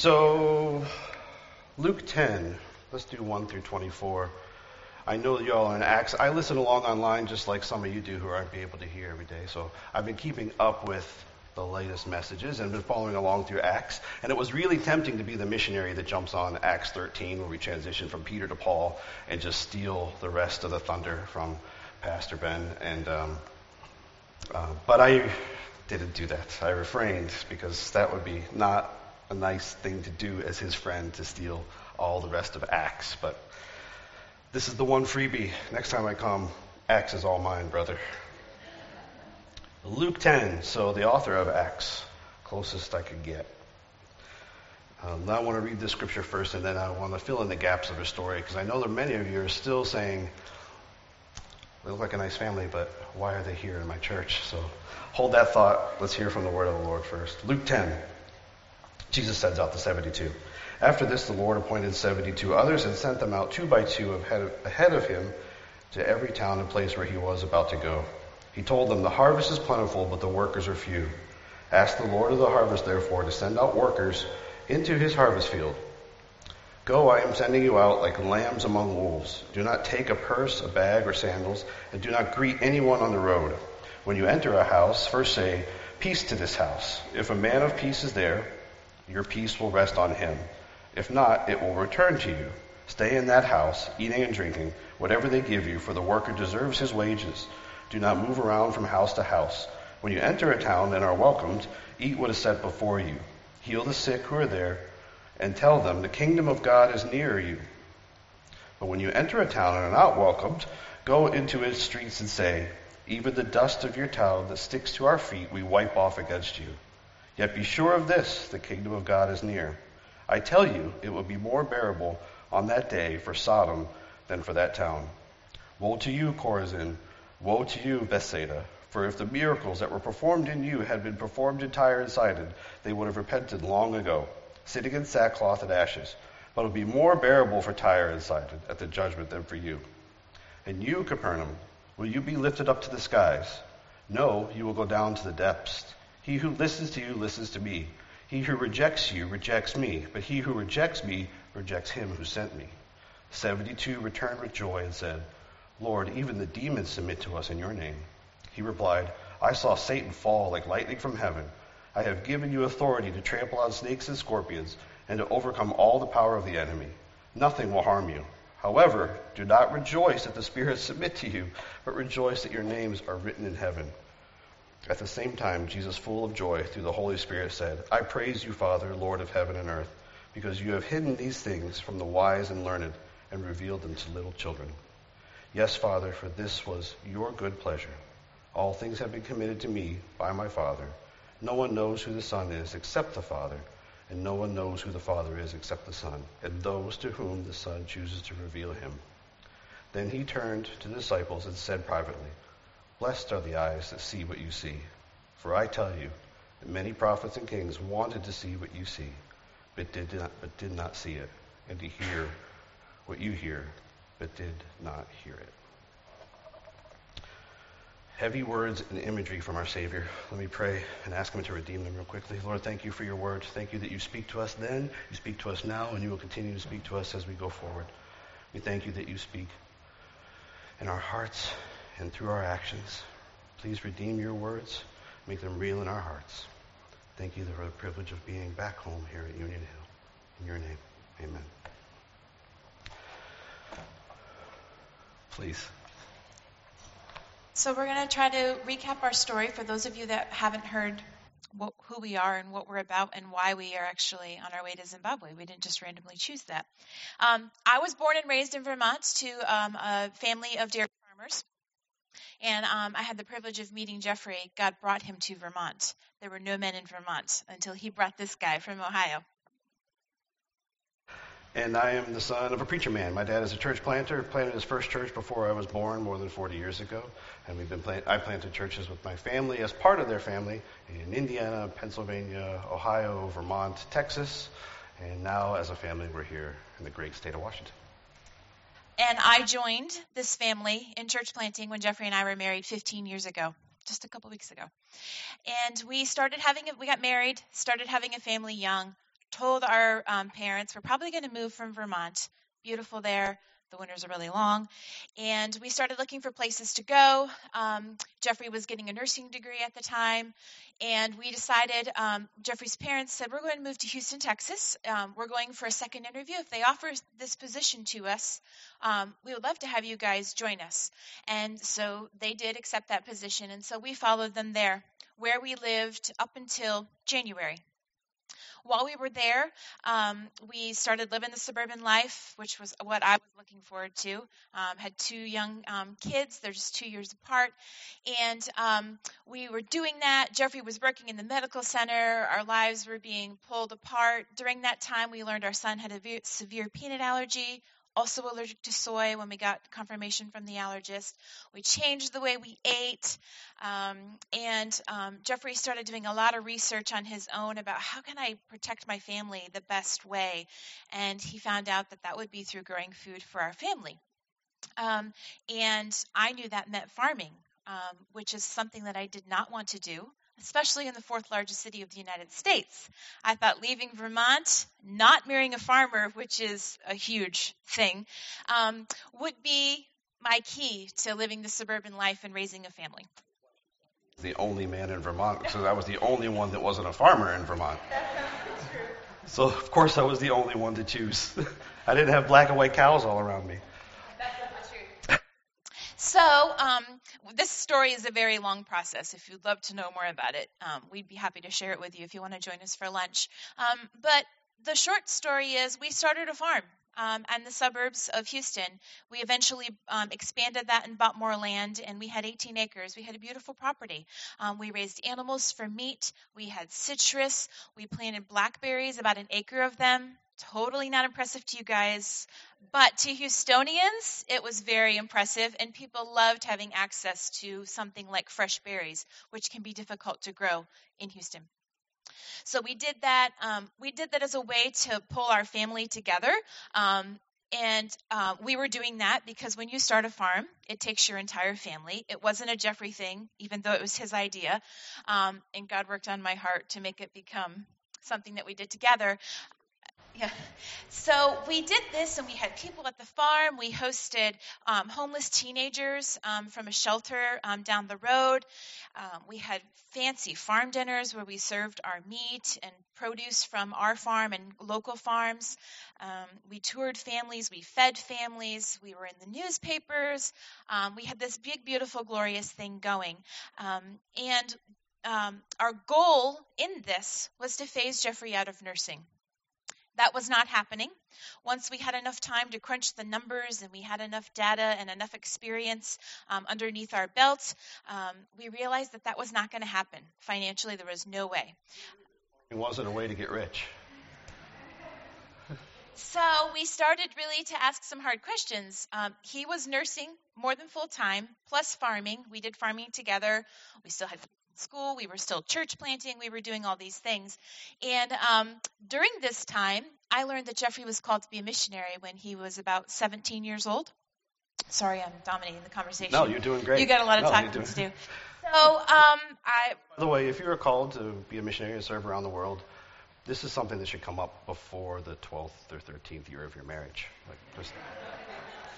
So, Luke 10, let's do 1 through 24. I know y'all are in Acts. I listen along online just like some of you do who aren't able to hear every day. So I've been keeping up with the latest messages and been following along through Acts. And it was really tempting to be the missionary that jumps on Acts 13 where we transition from Peter to Paul and just steal the rest of the thunder from Pastor Ben. And um, uh, but I didn't do that. I refrained because that would be not a nice thing to do as his friend to steal all the rest of Acts. But this is the one freebie. Next time I come, Acts is all mine, brother. Luke 10, so the author of Acts, closest I could get. Um, I want to read this scripture first, and then I want to fill in the gaps of her story, because I know that many of you are still saying, they look like a nice family, but why are they here in my church? So hold that thought. Let's hear from the word of the Lord first. Luke 10. Jesus sends out the 72. After this, the Lord appointed 72 others and sent them out two by two ahead of him to every town and place where he was about to go. He told them, The harvest is plentiful, but the workers are few. Ask the Lord of the harvest, therefore, to send out workers into his harvest field. Go, I am sending you out like lambs among wolves. Do not take a purse, a bag, or sandals, and do not greet anyone on the road. When you enter a house, first say, Peace to this house. If a man of peace is there, your peace will rest on him. If not, it will return to you. Stay in that house, eating and drinking, whatever they give you, for the worker deserves his wages. Do not move around from house to house. When you enter a town and are welcomed, eat what is set before you. Heal the sick who are there, and tell them, The kingdom of God is near you. But when you enter a town and are not welcomed, go into its streets and say, Even the dust of your town that sticks to our feet we wipe off against you. Yet be sure of this the kingdom of God is near. I tell you, it will be more bearable on that day for Sodom than for that town. Woe to you, Chorazin! Woe to you, Bethsaida! For if the miracles that were performed in you had been performed in Tyre and Sidon, they would have repented long ago, sitting in sackcloth and ashes. But it will be more bearable for Tyre and Sidon at the judgment than for you. And you, Capernaum, will you be lifted up to the skies? No, you will go down to the depths. He who listens to you listens to me. He who rejects you rejects me, but he who rejects me rejects him who sent me. Seventy two returned with joy and said, Lord, even the demons submit to us in your name. He replied, I saw Satan fall like lightning from heaven. I have given you authority to trample on snakes and scorpions and to overcome all the power of the enemy. Nothing will harm you. However, do not rejoice that the spirits submit to you, but rejoice that your names are written in heaven. At the same time, Jesus, full of joy through the Holy Spirit, said, I praise you, Father, Lord of heaven and earth, because you have hidden these things from the wise and learned and revealed them to little children. Yes, Father, for this was your good pleasure. All things have been committed to me by my Father. No one knows who the Son is except the Father, and no one knows who the Father is except the Son, and those to whom the Son chooses to reveal him. Then he turned to the disciples and said privately, Blessed are the eyes that see what you see. For I tell you that many prophets and kings wanted to see what you see, but did not, but did not see it, and to hear what you hear, but did not hear it. Heavy words and imagery from our Savior. Let me pray and ask Him to redeem them real quickly. Lord, thank you for your word. Thank you that you speak to us then, you speak to us now, and you will continue to speak to us as we go forward. We thank you that you speak in our hearts and through our actions. Please redeem your words, make them real in our hearts. Thank you for the privilege of being back home here at Union Hill. In your name, amen. Please. So, we're going to try to recap our story for those of you that haven't heard what, who we are and what we're about and why we are actually on our way to Zimbabwe. We didn't just randomly choose that. Um, I was born and raised in Vermont to um, a family of dairy farmers. And um, I had the privilege of meeting Jeffrey. God brought him to Vermont. There were no men in Vermont until he brought this guy from Ohio. And I am the son of a preacher man. My dad is a church planter. Planted his first church before I was born, more than 40 years ago. And we've been plant- I planted churches with my family as part of their family in Indiana, Pennsylvania, Ohio, Vermont, Texas, and now as a family we're here in the great state of Washington. And I joined this family in church planting when Jeffrey and I were married 15 years ago, just a couple weeks ago. And we started having, a, we got married, started having a family young, told our um, parents we're probably going to move from Vermont. Beautiful there. The winters are really long. And we started looking for places to go. Um, Jeffrey was getting a nursing degree at the time. And we decided, um, Jeffrey's parents said, We're going to move to Houston, Texas. Um, we're going for a second interview. If they offer this position to us, um, we would love to have you guys join us. And so they did accept that position. And so we followed them there, where we lived up until January while we were there, um, we started living the suburban life, which was what I was looking forward to. Um, had two young um, kids, they're just two years apart. And um, we were doing that. Jeffrey was working in the medical center. Our lives were being pulled apart. During that time, we learned our son had a severe peanut allergy also allergic to soy when we got confirmation from the allergist. We changed the way we ate. Um, and um, Jeffrey started doing a lot of research on his own about how can I protect my family the best way. And he found out that that would be through growing food for our family. Um, and I knew that meant farming, um, which is something that I did not want to do especially in the fourth largest city of the United States. I thought leaving Vermont, not marrying a farmer, which is a huge thing, um, would be my key to living the suburban life and raising a family. The only man in Vermont, so I was the only one that wasn't a farmer in Vermont. So, of course, I was the only one to choose. I didn't have black and white cows all around me. So, um, this story is a very long process. If you'd love to know more about it, um, we'd be happy to share it with you if you want to join us for lunch. Um, but the short story is we started a farm um, and the suburbs of Houston. We eventually um, expanded that and bought more land, and we had 18 acres. We had a beautiful property. Um, we raised animals for meat. We had citrus. We planted blackberries, about an acre of them. Totally not impressive to you guys, but to Houstonians, it was very impressive, and people loved having access to something like fresh berries, which can be difficult to grow in Houston. So we did that. Um, we did that as a way to pull our family together. Um, and uh, we were doing that because when you start a farm, it takes your entire family. It wasn't a Jeffrey thing, even though it was his idea. Um, and God worked on my heart to make it become something that we did together. Yeah. So we did this, and we had people at the farm. We hosted um, homeless teenagers um, from a shelter um, down the road. Um, we had fancy farm dinners where we served our meat and produce from our farm and local farms. Um, we toured families. We fed families. We were in the newspapers. Um, we had this big, beautiful, glorious thing going. and our goal in this was to phase Jeffrey out of nursing. That was not happening. Once we had enough time to crunch the numbers and we had enough data and enough experience um, underneath our belt, um, we realized that that was not going to happen. Financially, there was no way. It wasn't a way to get rich. So we started really to ask some hard questions. Um, he was nursing more than full time, plus farming. We did farming together. We still had school, we were still church planting, we were doing all these things. And um, during this time, I learned that Jeffrey was called to be a missionary when he was about 17 years old. Sorry, I'm dominating the conversation. No, you're doing great. You got a lot of no, talking to do. So, um, I. By the way, if you're called to be a missionary and serve around the world, this is something that should come up before the 12th or 13th year of your marriage. Like, just,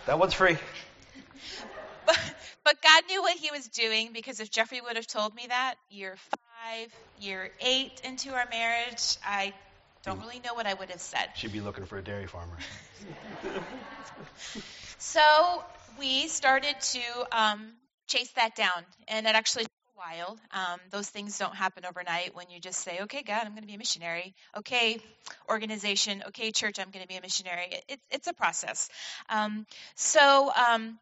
that one's free. But, but God knew what He was doing because if Jeffrey would have told me that year five, year eight into our marriage, I don't really know what I would have said. She'd be looking for a dairy farmer. so we started to um, chase that down, and it actually took a while. Um, those things don't happen overnight when you just say, okay, God, I'm going to be a missionary. Okay, organization. Okay, church, I'm going to be a missionary. It, it, it's a process. Um, so um,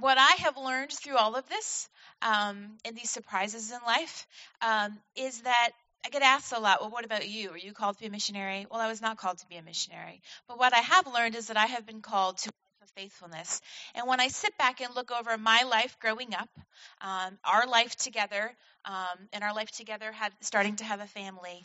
what I have learned through all of this um, and these surprises in life um, is that I get asked a lot, well, what about you? Are you called to be a missionary? Well, I was not called to be a missionary. But what I have learned is that I have been called to faithfulness. And when I sit back and look over my life growing up, um, our life together, um, and our life together had starting to have a family,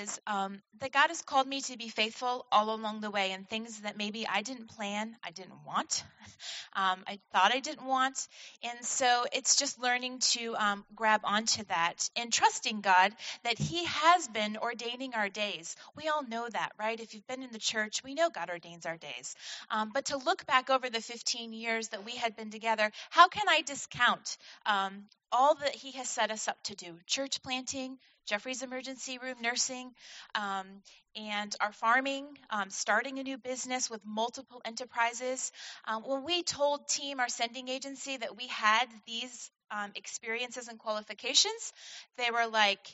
is um, that God has called me to be faithful all along the way and things that maybe I didn't plan, I didn't want, um, I thought I didn't want. And so it's just learning to um, grab onto that and trusting God that He has been ordaining our days. We all know that, right? If you've been in the church, we know God ordains our days. Um, but to look back over the 15 years that we had been together, how can I discount um, all that He has set us up to do? Church planting, Jeffrey's Emergency Room Nursing, um, and our farming, um, starting a new business with multiple enterprises. Um, when we told Team, our sending agency, that we had these um, experiences and qualifications, they were like,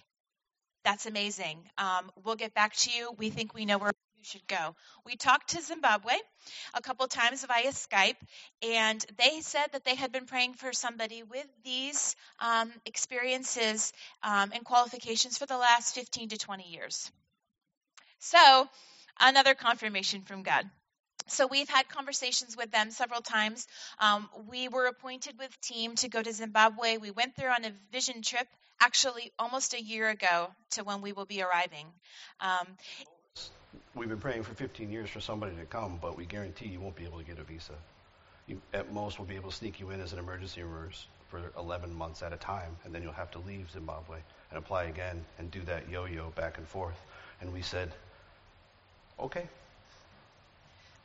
that's amazing. Um, we'll get back to you. We think we know where should go. We talked to Zimbabwe a couple times via Skype, and they said that they had been praying for somebody with these um, experiences um, and qualifications for the last 15 to 20 years. So, another confirmation from God. So we've had conversations with them several times. Um, we were appointed with team to go to Zimbabwe. We went there on a vision trip, actually almost a year ago to when we will be arriving. Um, We've been praying for 15 years for somebody to come, but we guarantee you won't be able to get a visa. You, at most, we'll be able to sneak you in as an emergency nurse for 11 months at a time, and then you'll have to leave Zimbabwe and apply again and do that yo-yo back and forth. And we said, okay.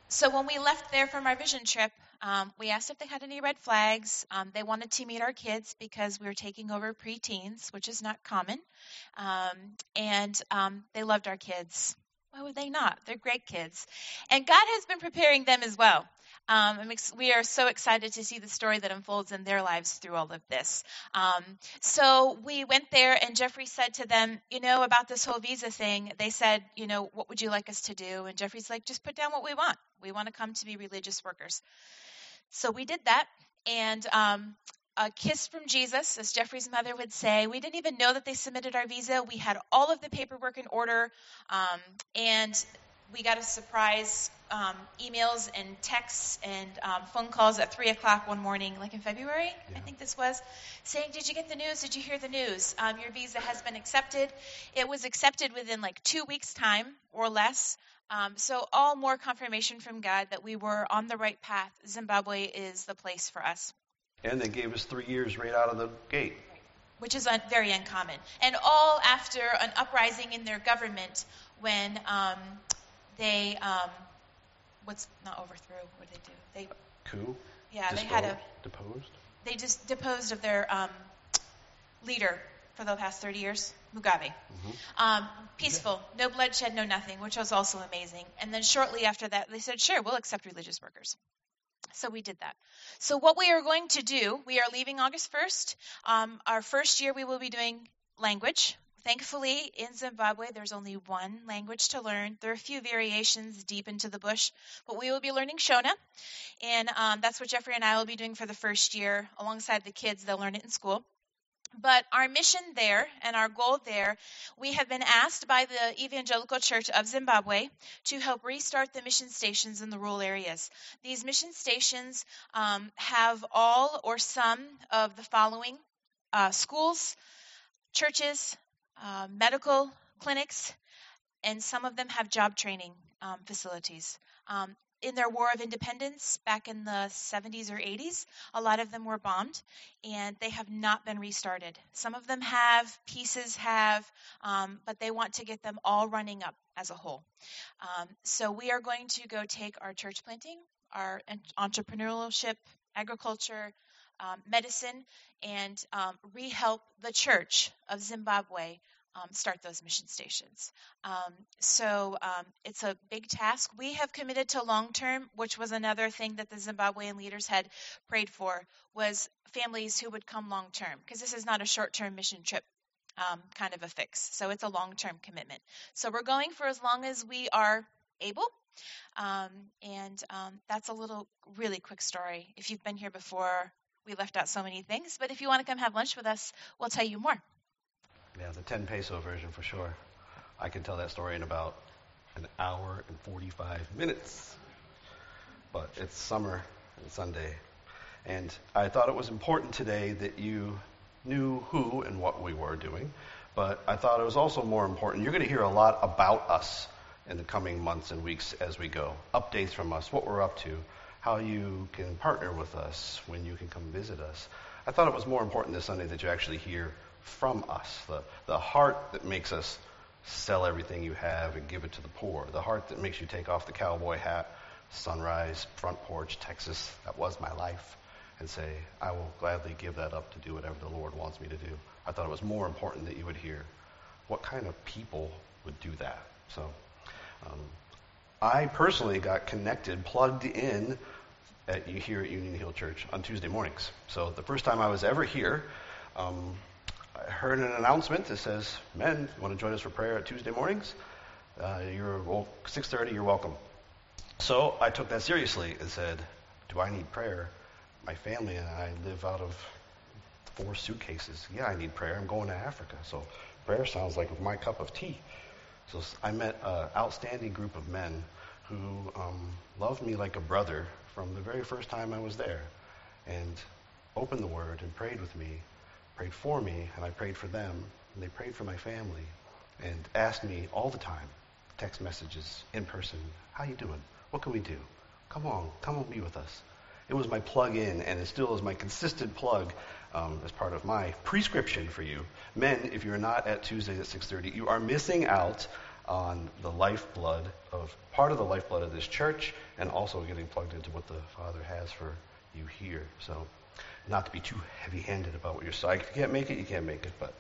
So when we left there from our vision trip, um, we asked if they had any red flags. Um, they wanted to meet our kids because we were taking over preteens, which is not common. Um, and um, they loved our kids. Why would they not? They're great kids. And God has been preparing them as well. Um, ex- we are so excited to see the story that unfolds in their lives through all of this. Um, so we went there, and Jeffrey said to them, You know, about this whole visa thing, they said, You know, what would you like us to do? And Jeffrey's like, Just put down what we want. We want to come to be religious workers. So we did that. And um, a kiss from Jesus, as Jeffrey's mother would say. We didn't even know that they submitted our visa. We had all of the paperwork in order, um, and we got a surprise um, emails and texts and um, phone calls at 3 o'clock one morning, like in February, yeah. I think this was, saying, Did you get the news? Did you hear the news? Um, your visa has been accepted. It was accepted within like two weeks' time or less. Um, so, all more confirmation from God that we were on the right path. Zimbabwe is the place for us. And they gave us three years right out of the gate. Which is un- very uncommon. And all after an uprising in their government when um, they, um, what's not overthrew, what did they do? They Coup? Yeah, Dispo- they had a. Deposed? They just deposed of their um, leader for the past 30 years, Mugabe. Mm-hmm. Um, peaceful, no bloodshed, no nothing, which was also amazing. And then shortly after that, they said, sure, we'll accept religious workers. So we did that. So what we are going to do, we are leaving August 1st. Um, our first year we will be doing language. Thankfully, in Zimbabwe, there's only one language to learn. There are a few variations deep into the bush, but we will be learning Shona, and um, that's what Jeffrey and I will be doing for the first year alongside the kids. They'll learn it in school. But our mission there and our goal there, we have been asked by the Evangelical Church of Zimbabwe to help restart the mission stations in the rural areas. These mission stations um, have all or some of the following uh, schools, churches, uh, medical clinics, and some of them have job training um, facilities. Um, in their War of Independence back in the 70s or 80s, a lot of them were bombed and they have not been restarted. Some of them have, pieces have, um, but they want to get them all running up as a whole. Um, so we are going to go take our church planting, our entrepreneurship, agriculture, um, medicine, and um, rehelp the church of Zimbabwe um, start those mission stations. Um, so um, it's a big task. We have committed to long term, which was another thing that the Zimbabwean leaders had prayed for, was families who would come long term, because this is not a short term mission trip. Um, kind of a fix. So it's a long term commitment. So we're going for as long as we are able. Um, and um, that's a little really quick story. If you've been here before, we left out so many things. But if you want to come have lunch with us, we'll tell you more. Yeah, the 10 peso version for sure. I can tell that story in about an hour and 45 minutes. But it's summer and Sunday. And I thought it was important today that you knew who and what we were doing. But I thought it was also more important. You're going to hear a lot about us in the coming months and weeks as we go. Updates from us, what we're up to, how you can partner with us, when you can come visit us. I thought it was more important this Sunday that you actually hear from us, the, the heart that makes us sell everything you have and give it to the poor, the heart that makes you take off the cowboy hat, sunrise, front porch, Texas, that was my life, and say, I will gladly give that up to do whatever the Lord wants me to do. I thought it was more important that you would hear what kind of people would do that. So, um, I personally got connected, plugged in at, here at Union Hill Church on Tuesday mornings. So the first time I was ever here, um, heard an announcement that says, "Men, want to join us for prayer at Tuesday mornings? Uh, you're well, 6:30. You're welcome." So I took that seriously and said, "Do I need prayer? My family and I live out of four suitcases. Yeah, I need prayer. I'm going to Africa, so prayer sounds like my cup of tea." So I met an outstanding group of men who um, loved me like a brother from the very first time I was there, and opened the Word and prayed with me prayed for me, and I prayed for them, and they prayed for my family, and asked me all the time, text messages, in person, how you doing? What can we do? Come on, come on, be with us. It was my plug in, and it still is my consistent plug um, as part of my prescription for you. Men, if you're not at Tuesdays at 6:30, you are missing out on the lifeblood of part of the lifeblood of this church, and also getting plugged into what the Father has for you here. So not to be too heavy-handed about what you're saying. If you can't make it, you can't make it. But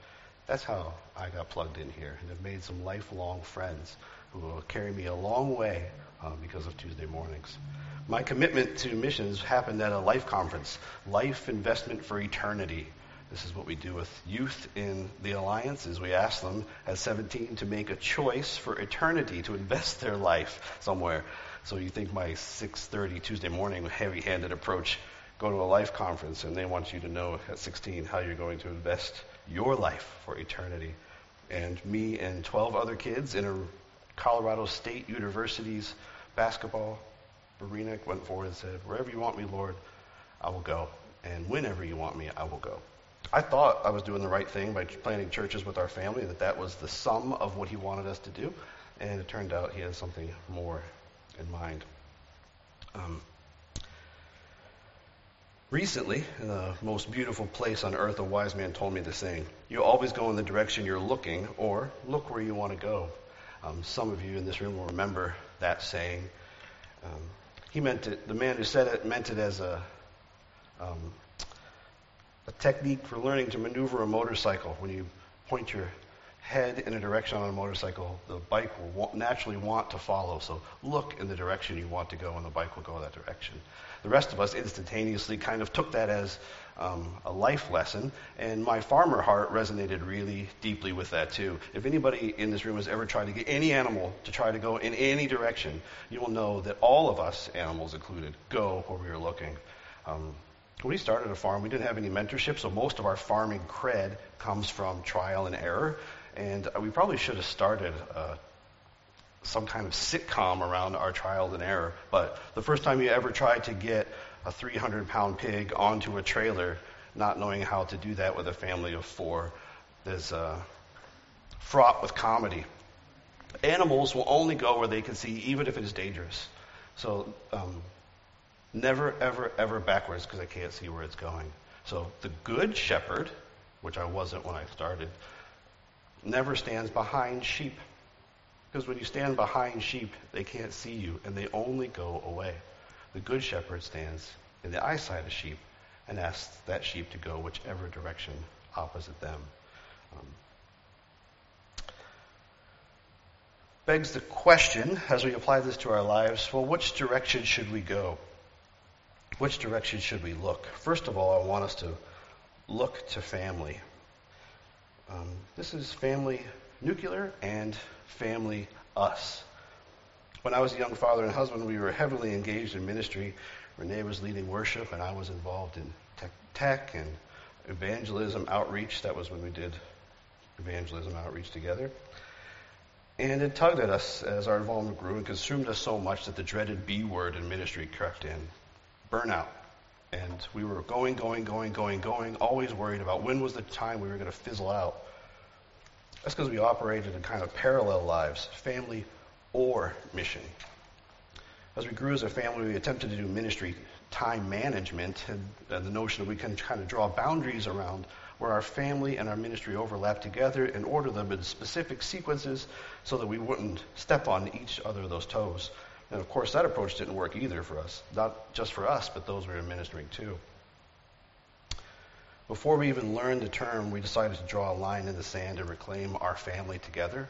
that's how I got plugged in here, and I've made some lifelong friends who will carry me a long way uh, because of Tuesday mornings. My commitment to missions happened at a life conference, Life Investment for Eternity. This is what we do with youth in the alliance is we ask them at 17 to make a choice for eternity to invest their life somewhere. So you think my 6:30 Tuesday morning heavy-handed approach go to a life conference and they want you to know at 16 how you're going to invest your life for eternity. And me and 12 other kids in a Colorado State University's basketball arena went forward and said, Wherever you want me, Lord, I will go. And whenever you want me, I will go. I thought I was doing the right thing by planting churches with our family, that that was the sum of what he wanted us to do. And it turned out he had something more in mind. Um, Recently, in the most beautiful place on earth, a wise man told me this saying You always go in the direction you're looking, or look where you want to go. Um, some of you in this room will remember that saying. Um, he meant it, the man who said it meant it as a, um, a technique for learning to maneuver a motorcycle. When you point your head in a direction on a motorcycle, the bike will naturally want to follow. So look in the direction you want to go, and the bike will go that direction. The rest of us instantaneously kind of took that as um, a life lesson, and my farmer heart resonated really deeply with that too. If anybody in this room has ever tried to get any animal to try to go in any direction, you will know that all of us, animals included, go where we are looking. Um, when we started a farm, we didn't have any mentorship, so most of our farming cred comes from trial and error. And we probably should have started uh, some kind of sitcom around our trial and error. But the first time you ever tried to get a 300 pound pig onto a trailer, not knowing how to do that with a family of four, is uh, fraught with comedy. Animals will only go where they can see, even if it is dangerous. So um, never, ever, ever backwards because I can't see where it's going. So the good shepherd, which I wasn't when I started, never stands behind sheep. Because when you stand behind sheep, they can't see you and they only go away. The good shepherd stands in the eyesight of sheep and asks that sheep to go whichever direction opposite them. Um, begs the question, as we apply this to our lives, well, which direction should we go? Which direction should we look? First of all, I want us to look to family. Um, this is family nuclear and family us. When I was a young father and husband, we were heavily engaged in ministry. Renee was leading worship, and I was involved in tech, tech and evangelism outreach. That was when we did evangelism outreach together. And it tugged at us as our involvement grew and consumed us so much that the dreaded B word in ministry crept in burnout. And we were going, going, going, going, going, always worried about when was the time we were going to fizzle out. That's because we operated in kind of parallel lives, family or mission. As we grew as a family, we attempted to do ministry time management and, the notion that we can kind of draw boundaries around where our family and our ministry overlap together and order them in specific sequences so that we wouldn't step on each other of those toes. And of course, that approach didn't work either for us, not just for us, but those we were ministering to. Before we even learned the term, we decided to draw a line in the sand and reclaim our family together.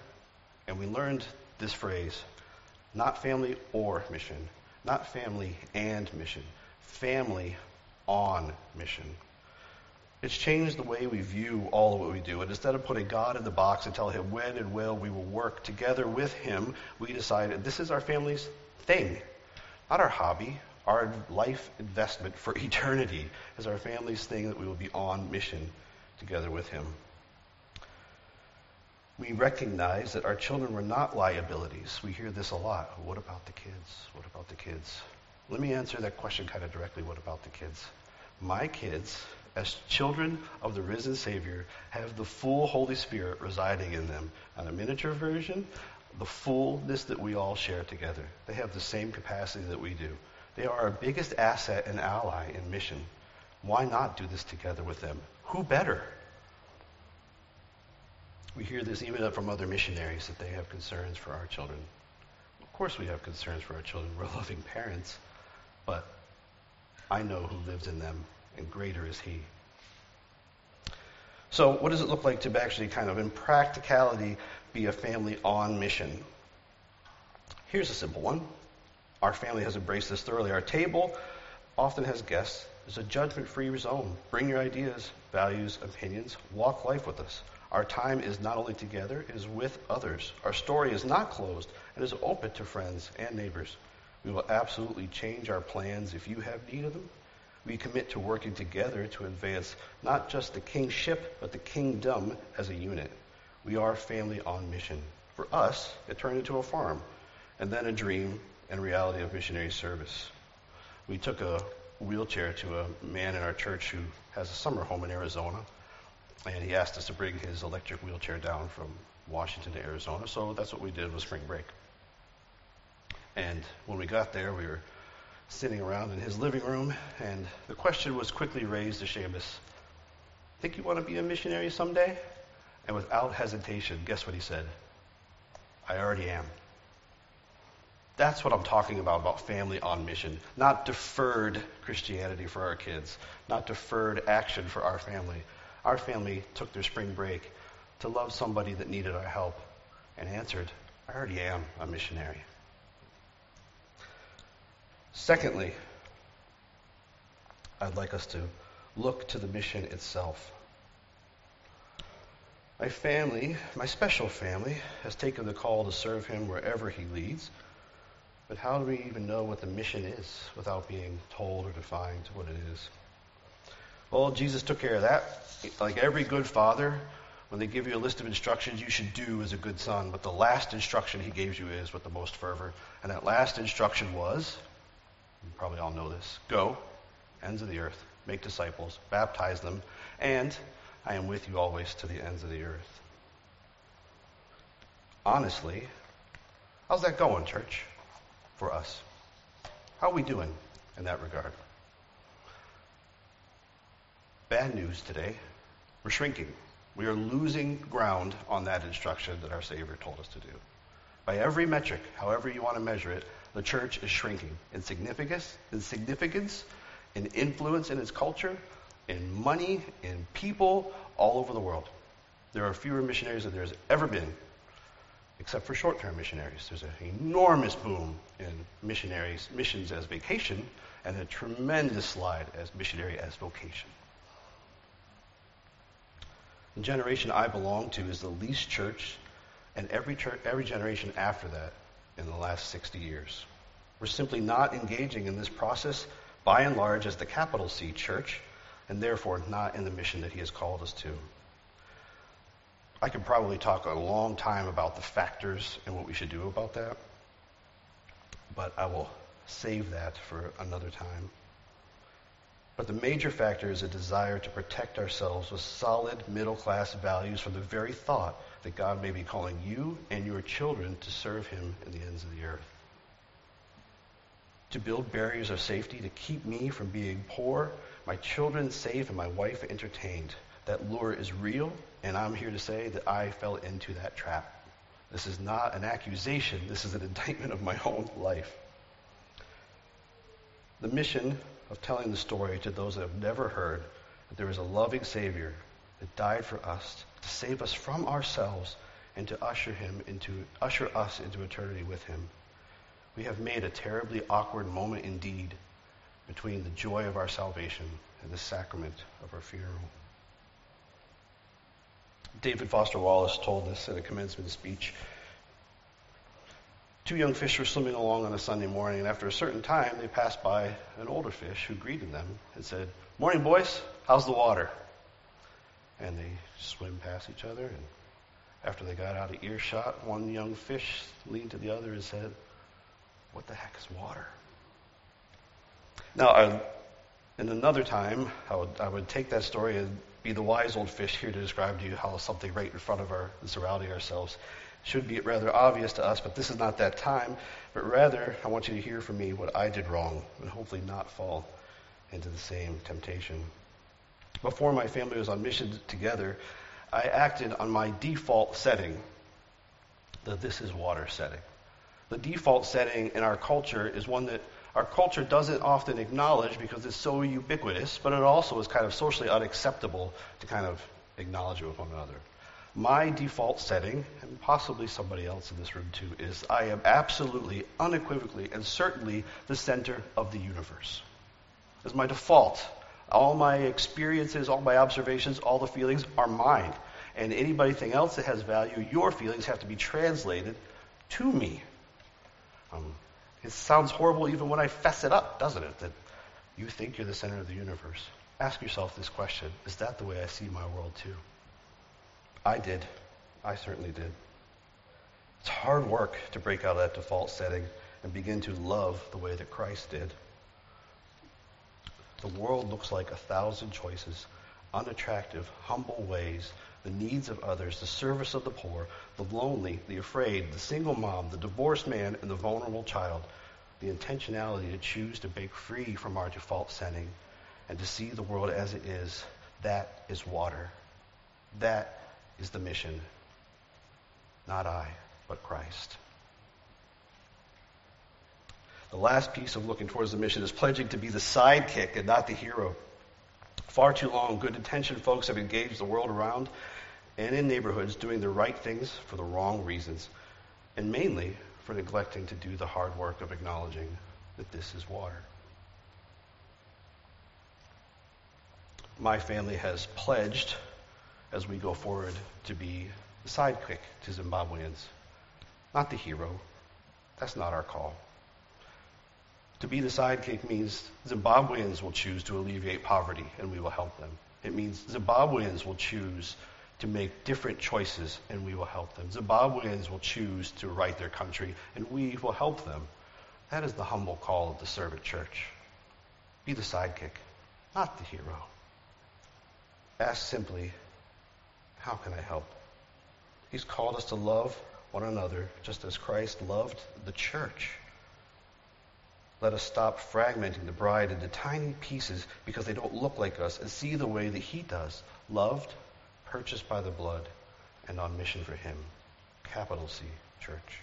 And we learned this phrase not family or mission, not family and mission, family on mission. It's changed the way we view all of what we do. And instead of putting God in the box and telling him when and will we will work together with him, we decided this is our family's thing, not our hobby. Our life investment for eternity is our family's thing that we will be on mission together with him. We recognize that our children were not liabilities. We hear this a lot. What about the kids? What about the kids? Let me answer that question kind of directly. What about the kids? My kids, as children of the risen Savior, have the full Holy Spirit residing in them. On a miniature version, the fullness that we all share together. They have the same capacity that we do. They are our biggest asset and ally in mission. Why not do this together with them? Who better? We hear this even from other missionaries that they have concerns for our children. Of course, we have concerns for our children. We're loving parents, but I know who lives in them, and greater is He. So, what does it look like to actually kind of, in practicality, be a family on mission? Here's a simple one. Our family has embraced this thoroughly. Our table often has guests. It's a judgment free zone. Bring your ideas, values, opinions. Walk life with us. Our time is not only together, it is with others. Our story is not closed and is open to friends and neighbors. We will absolutely change our plans if you have need of them. We commit to working together to advance not just the kingship, but the kingdom as a unit. We are family on mission. For us, it turned into a farm, and then a dream and reality of missionary service. We took a wheelchair to a man in our church who has a summer home in Arizona and he asked us to bring his electric wheelchair down from Washington to Arizona. So that's what we did with spring break. And when we got there, we were sitting around in his living room, and the question was quickly raised to Seamus Think you want to be a missionary someday? And without hesitation, guess what he said? I already am. That's what I'm talking about, about family on mission. Not deferred Christianity for our kids, not deferred action for our family, our family took their spring break to love somebody that needed our help and answered, I already am a missionary. Secondly, I'd like us to look to the mission itself. My family, my special family, has taken the call to serve him wherever he leads. But how do we even know what the mission is without being told or defined what it is? Well, Jesus took care of that. Like every good father, when they give you a list of instructions you should do as a good son, but the last instruction he gave you is with the most fervor. And that last instruction was, you probably all know this, go, ends of the earth, make disciples, baptize them, and I am with you always to the ends of the earth. Honestly, how's that going, church, for us? How are we doing in that regard? Bad news today. We're shrinking. We are losing ground on that instruction that our Savior told us to do. By every metric, however you want to measure it, the church is shrinking in significance, in significance, in influence in its culture, in money, in people, all over the world. There are fewer missionaries than there's ever been, except for short-term missionaries. There's an enormous boom in missionaries, missions as vacation, and a tremendous slide as missionary as vocation. The generation I belong to is the least church, and every, church, every generation after that in the last 60 years. We're simply not engaging in this process, by and large, as the capital C church, and therefore not in the mission that he has called us to. I could probably talk a long time about the factors and what we should do about that, but I will save that for another time. But the major factor is a desire to protect ourselves with solid middle class values from the very thought that God may be calling you and your children to serve him in the ends of the earth. To build barriers of safety to keep me from being poor, my children safe, and my wife entertained. That lure is real, and I'm here to say that I fell into that trap. This is not an accusation, this is an indictment of my own life. The mission of telling the story to those that have never heard that there is a loving Savior that died for us to save us from ourselves and to usher him into usher us into eternity with him. We have made a terribly awkward moment indeed between the joy of our salvation and the sacrament of our funeral. David Foster Wallace told this in a commencement speech. Two young fish were swimming along on a Sunday morning, and after a certain time, they passed by an older fish who greeted them and said, Morning, boys. How's the water? And they swim past each other, and after they got out of earshot, one young fish leaned to the other and said, What the heck is water? Now, I, in another time, I would, I would take that story and be the wise old fish here to describe to you how something right in front of our surrounding ourselves should be rather obvious to us, but this is not that time. But rather, I want you to hear from me what I did wrong and hopefully not fall into the same temptation. Before my family was on mission together, I acted on my default setting, the this is water setting. The default setting in our culture is one that our culture doesn't often acknowledge because it's so ubiquitous, but it also is kind of socially unacceptable to kind of acknowledge it with one another. My default setting, and possibly somebody else in this room too, is I am absolutely, unequivocally, and certainly the center of the universe. As my default. All my experiences, all my observations, all the feelings are mine. And anything else that has value, your feelings have to be translated to me. Um, it sounds horrible even when I fess it up, doesn't it? That you think you're the center of the universe. Ask yourself this question Is that the way I see my world too? I did. I certainly did. It's hard work to break out of that default setting and begin to love the way that Christ did. The world looks like a thousand choices, unattractive, humble ways, the needs of others, the service of the poor, the lonely, the afraid, the single mom, the divorced man, and the vulnerable child. The intentionality to choose to break free from our default setting and to see the world as it is, that is water. That is the mission. Not I, but Christ. The last piece of looking towards the mission is pledging to be the sidekick and not the hero. Far too long, good intentioned folks have engaged the world around and in neighborhoods doing the right things for the wrong reasons, and mainly for neglecting to do the hard work of acknowledging that this is water. My family has pledged as we go forward to be the sidekick to Zimbabweans, not the hero. That's not our call. To be the sidekick means Zimbabweans will choose to alleviate poverty and we will help them. It means Zimbabweans will choose to make different choices and we will help them. Zimbabweans will choose to right their country and we will help them. That is the humble call of the servant church. Be the sidekick, not the hero. Ask simply, how can I help? He's called us to love one another just as Christ loved the church. Let us stop fragmenting the bride into tiny pieces because they don't look like us and see the way that he does. Loved, purchased by the blood, and on mission for him. Capital C, church.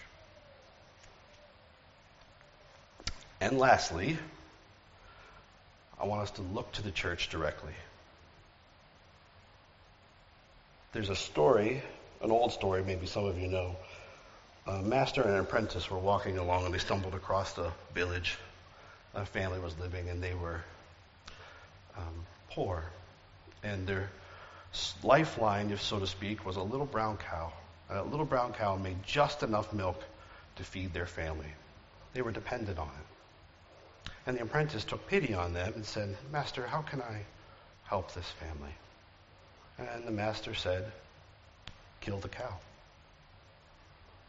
And lastly, I want us to look to the church directly. There's a story, an old story, maybe some of you know. A master and an apprentice were walking along and they stumbled across a village. A family was living and they were um, poor. And their lifeline, if so to speak, was a little brown cow. And that little brown cow made just enough milk to feed their family. They were dependent on it. And the apprentice took pity on them and said, Master, how can I help this family? And the master said, Kill the cow.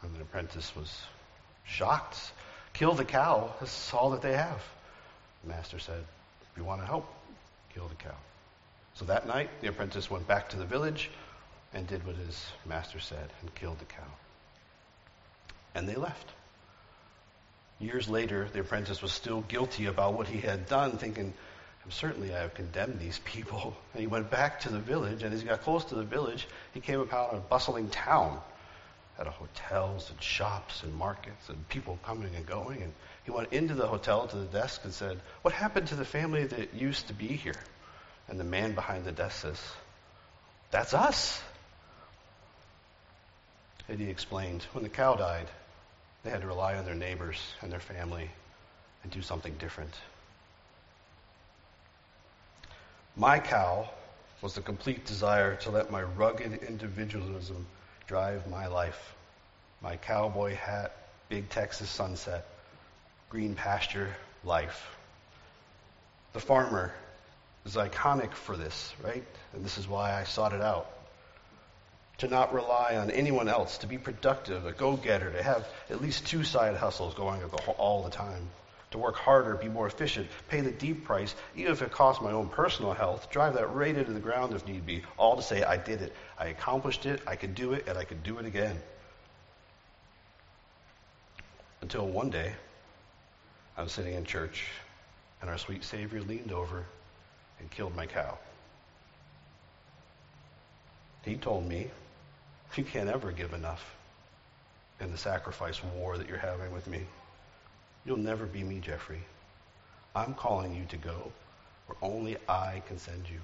And the apprentice was shocked. Kill the cow. This is all that they have. The master said, If you want to help, kill the cow. So that night, the apprentice went back to the village, and did what his master said and killed the cow. And they left. Years later, the apprentice was still guilty about what he had done, thinking, certainly I have condemned these people. And he went back to the village, and as he got close to the village, he came upon a bustling town. Had hotels and shops and markets and people coming and going. And he went into the hotel to the desk and said, What happened to the family that used to be here? And the man behind the desk says, That's us. And he explained, When the cow died, they had to rely on their neighbors and their family and do something different. My cow was the complete desire to let my rugged individualism drive my life. My cowboy hat, big Texas sunset, green pasture life. The farmer is iconic for this, right? And this is why I sought it out. To not rely on anyone else, to be productive, a go getter, to have at least two side hustles going all the time to work harder, be more efficient, pay the deep price, even if it costs my own personal health, drive that right into the ground if need be, all to say I did it, I accomplished it, I could do it, and I could do it again. Until one day, I was sitting in church, and our sweet Savior leaned over and killed my cow. He told me, You can't ever give enough in the sacrifice war that you're having with me. You'll never be me, Geoffrey. I'm calling you to go where only I can send you.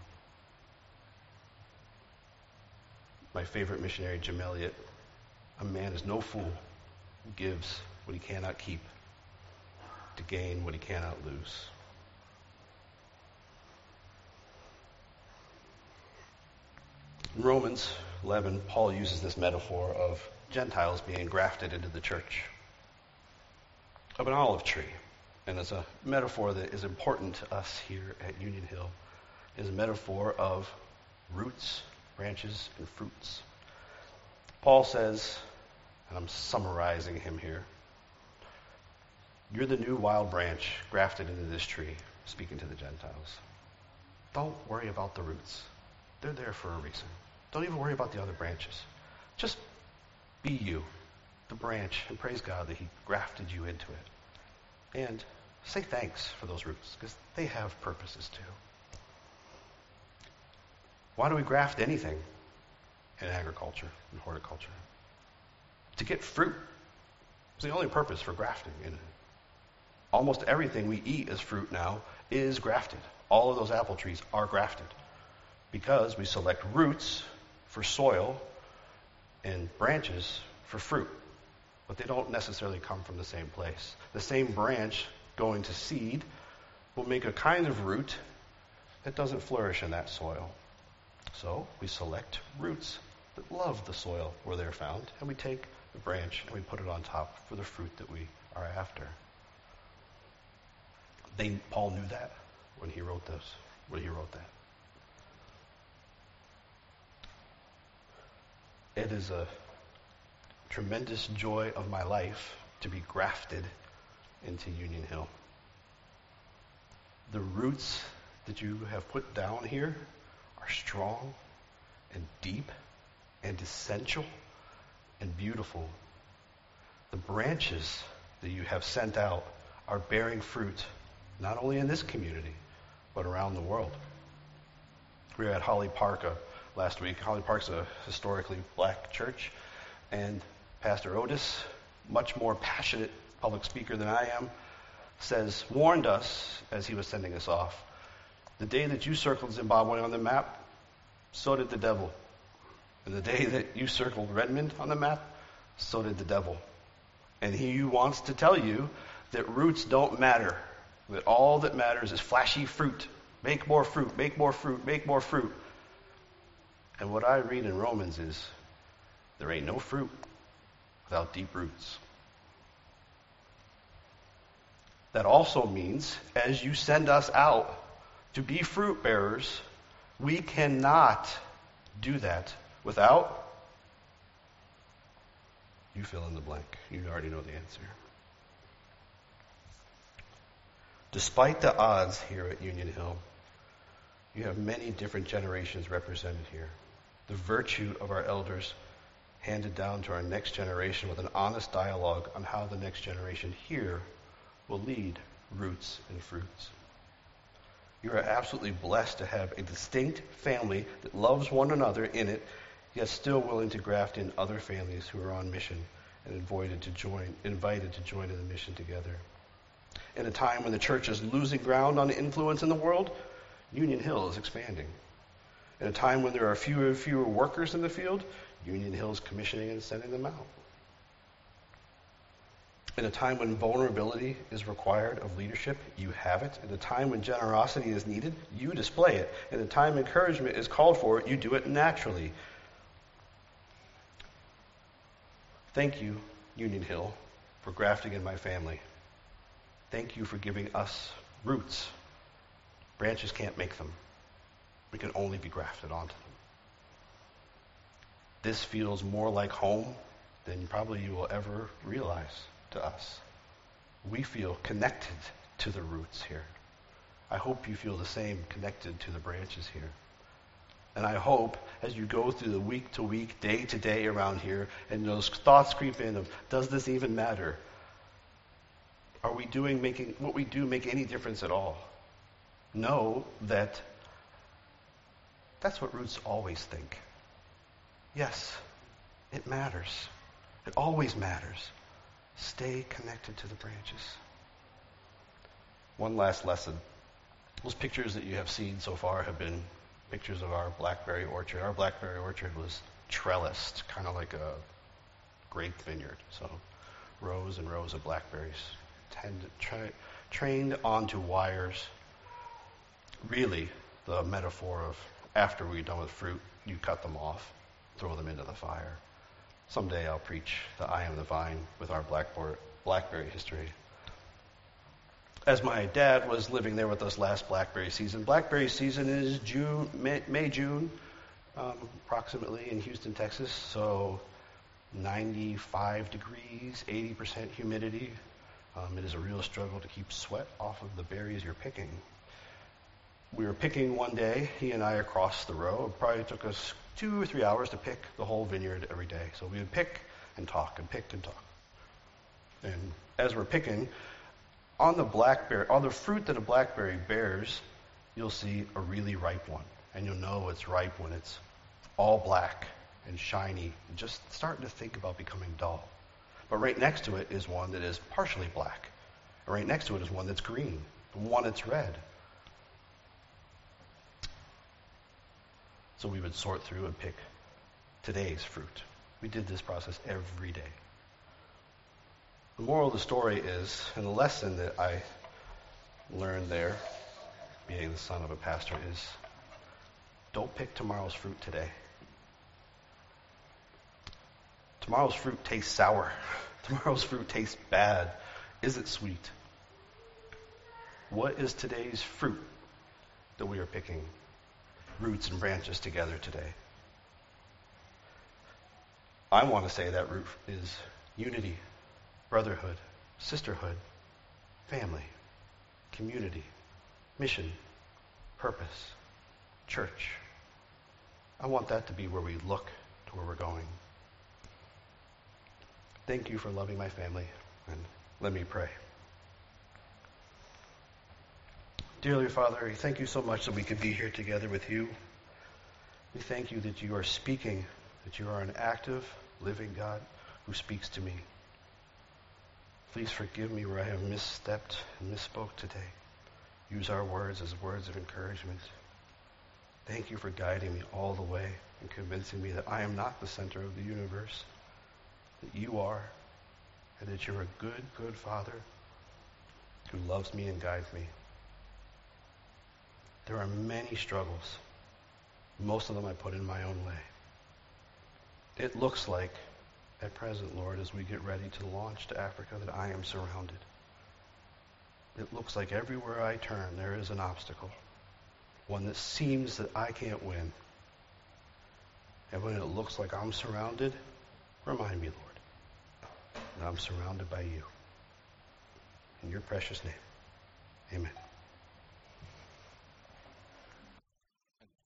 My favorite missionary, Jim Elliot, a man is no fool who gives what he cannot keep to gain what he cannot lose. In Romans 11, Paul uses this metaphor of Gentiles being grafted into the church of an olive tree. And as a metaphor that is important to us here at Union Hill, is a metaphor of roots, branches, and fruits. Paul says, and I'm summarizing him here, you're the new wild branch grafted into this tree, speaking to the Gentiles. Don't worry about the roots. They're there for a reason. Don't even worry about the other branches. Just be you the branch and praise God that He grafted you into it. And say thanks for those roots because they have purposes too. Why do we graft anything in agriculture and horticulture? To get fruit. It's the only purpose for grafting in it. Almost everything we eat as fruit now is grafted. All of those apple trees are grafted because we select roots for soil and branches for fruit but they don't necessarily come from the same place. The same branch going to seed will make a kind of root that doesn't flourish in that soil. So we select roots that love the soil where they're found, and we take the branch and we put it on top for the fruit that we are after. They, Paul knew that when he wrote this, when he wrote that. It is a tremendous joy of my life to be grafted into Union Hill. The roots that you have put down here are strong and deep and essential and beautiful. The branches that you have sent out are bearing fruit, not only in this community, but around the world. We were at Holly Park uh, last week. Holly Park's a historically black church, and Pastor Otis, much more passionate public speaker than I am, says, warned us as he was sending us off. The day that you circled Zimbabwe on the map, so did the devil. And the day that you circled Redmond on the map, so did the devil. And he wants to tell you that roots don't matter, that all that matters is flashy fruit. Make more fruit, make more fruit, make more fruit. And what I read in Romans is there ain't no fruit without deep roots. That also means as you send us out to be fruit bearers, we cannot do that without you fill in the blank. You already know the answer. Despite the odds here at Union Hill, you have many different generations represented here. the virtue of our elders handed down to our next generation with an honest dialogue on how the next generation here will lead roots and fruits. You are absolutely blessed to have a distinct family that loves one another in it, yet still willing to graft in other families who are on mission and invited to join, invited to join in the mission together. In a time when the church is losing ground on influence in the world, Union Hill is expanding. In a time when there are fewer and fewer workers in the field, Union Hill is commissioning and sending them out. In a time when vulnerability is required of leadership, you have it. In a time when generosity is needed, you display it. In a time encouragement is called for, you do it naturally. Thank you, Union Hill, for grafting in my family. Thank you for giving us roots. Branches can't make them. We can only be grafted onto them. This feels more like home than probably you will ever realize to us. We feel connected to the roots here. I hope you feel the same connected to the branches here. And I hope as you go through the week to week, day to day around here, and those thoughts creep in of, does this even matter? Are we doing making what we do make any difference at all? Know that that's what roots always think. Yes, it matters. It always matters. Stay connected to the branches. One last lesson. Those pictures that you have seen so far have been pictures of our blackberry orchard. Our blackberry orchard was trellised, kind of like a grape vineyard. So rows and rows of blackberries tra- trained onto wires. Really, the metaphor of after we're done with fruit, you cut them off, throw them into the fire. Someday I'll preach the I am the vine with our blackberry history. As my dad was living there with us last blackberry season, blackberry season is June, May, May June, um, approximately in Houston, Texas. So 95 degrees, 80% humidity. Um, it is a real struggle to keep sweat off of the berries you're picking. We were picking one day, he and I across the row. It probably took us two or three hours to pick the whole vineyard every day. So we would pick and talk and pick and talk. And as we're picking, on the blackberry, on the fruit that a blackberry bears, you'll see a really ripe one. And you'll know it's ripe when it's all black and shiny and just starting to think about becoming dull. But right next to it is one that is partially black. And right next to it is one that's green, one that's red. So we would sort through and pick today's fruit. We did this process every day. The moral of the story is, and the lesson that I learned there, being the son of a pastor, is don't pick tomorrow's fruit today. Tomorrow's fruit tastes sour. Tomorrow's fruit tastes bad. Is it sweet? What is today's fruit that we are picking? Roots and branches together today. I want to say that root is unity, brotherhood, sisterhood, family, community, mission, purpose, church. I want that to be where we look to where we're going. Thank you for loving my family, and let me pray. Dearly Father, we thank you so much that we could be here together with you. We thank you that you are speaking, that you are an active, living God who speaks to me. Please forgive me where I have misstepped and misspoke today. Use our words as words of encouragement. Thank you for guiding me all the way and convincing me that I am not the center of the universe, that you are, and that you're a good, good Father who loves me and guides me. There are many struggles. Most of them I put in my own way. It looks like, at present, Lord, as we get ready to launch to Africa, that I am surrounded. It looks like everywhere I turn, there is an obstacle, one that seems that I can't win. And when it looks like I'm surrounded, remind me, Lord, that I'm surrounded by you. In your precious name, amen.